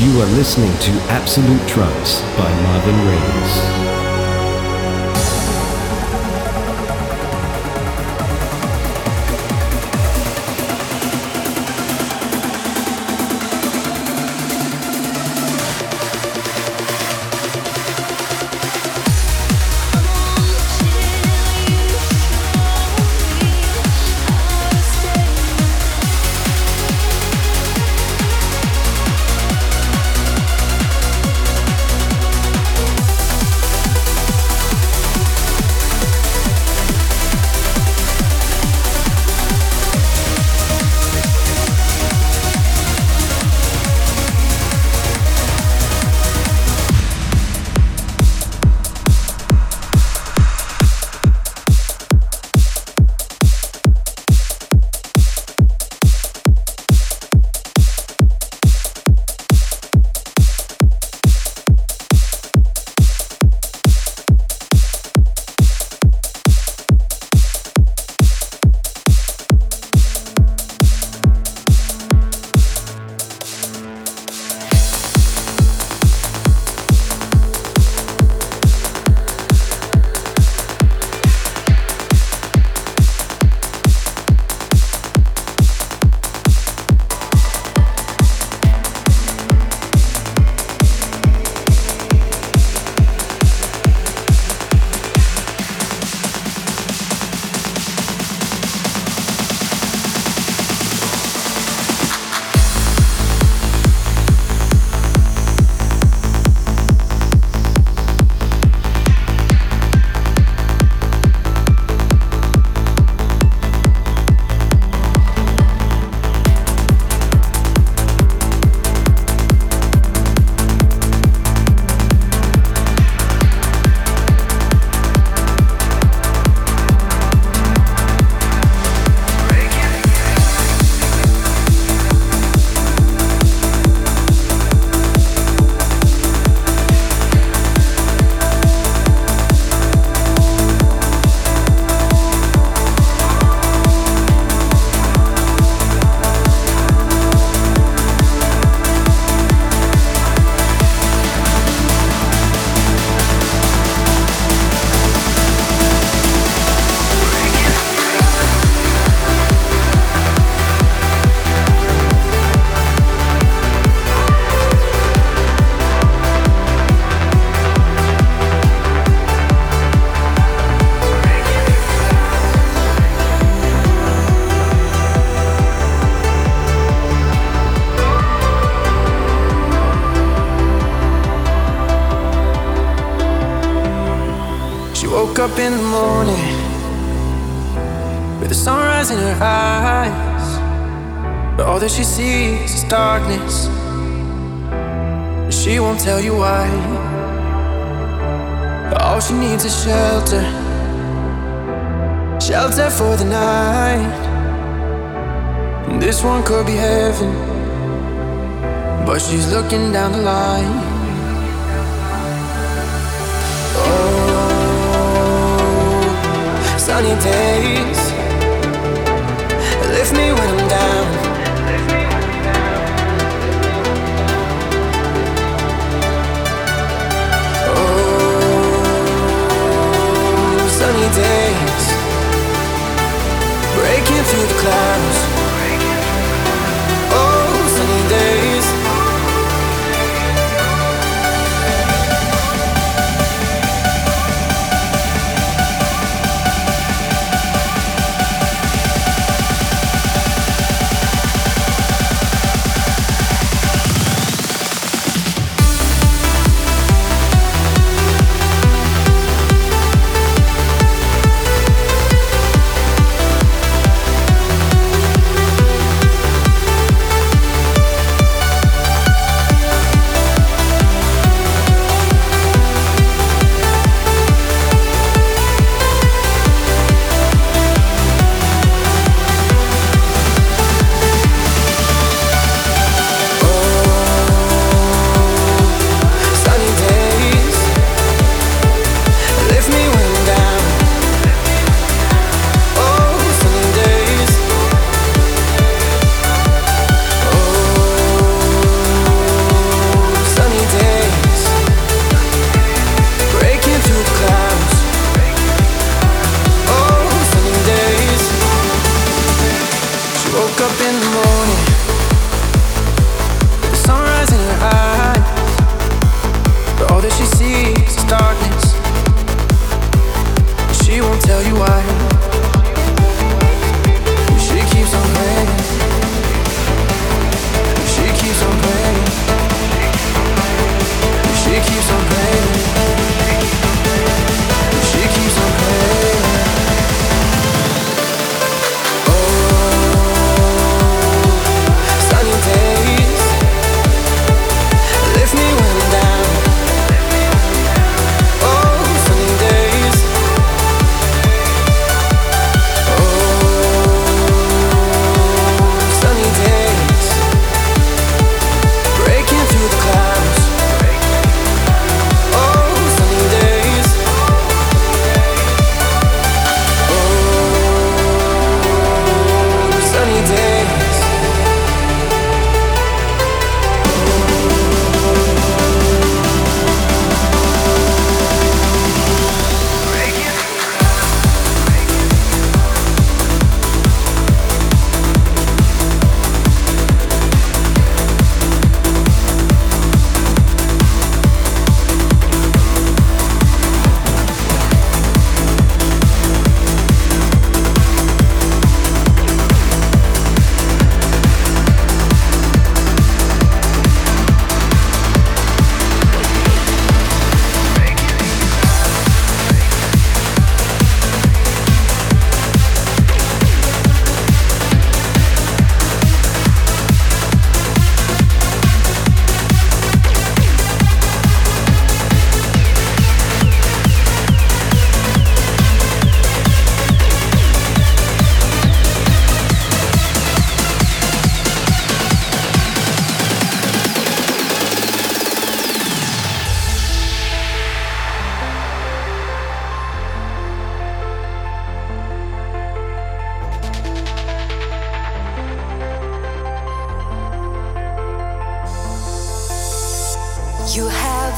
You are listening to Absolute Trance by Marvin Reeves.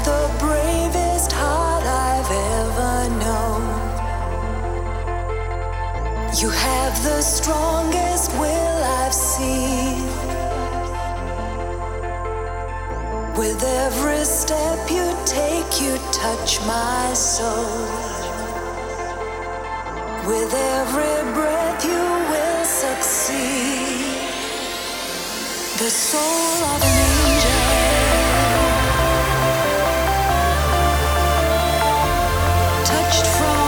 The bravest heart I've ever known. You have the strongest will I've seen. With every step you take, you touch my soul With every breath you will succeed, the soul of an from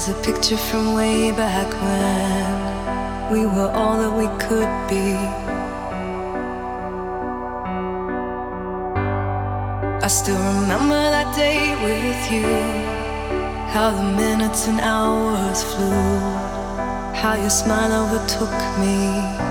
is a picture from way back when we were all that we could be. I still remember that day with you. How the minutes and hours flew. How your smile overtook me.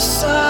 New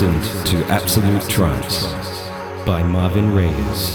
listened to Absolute Trance by Marvin Reyes.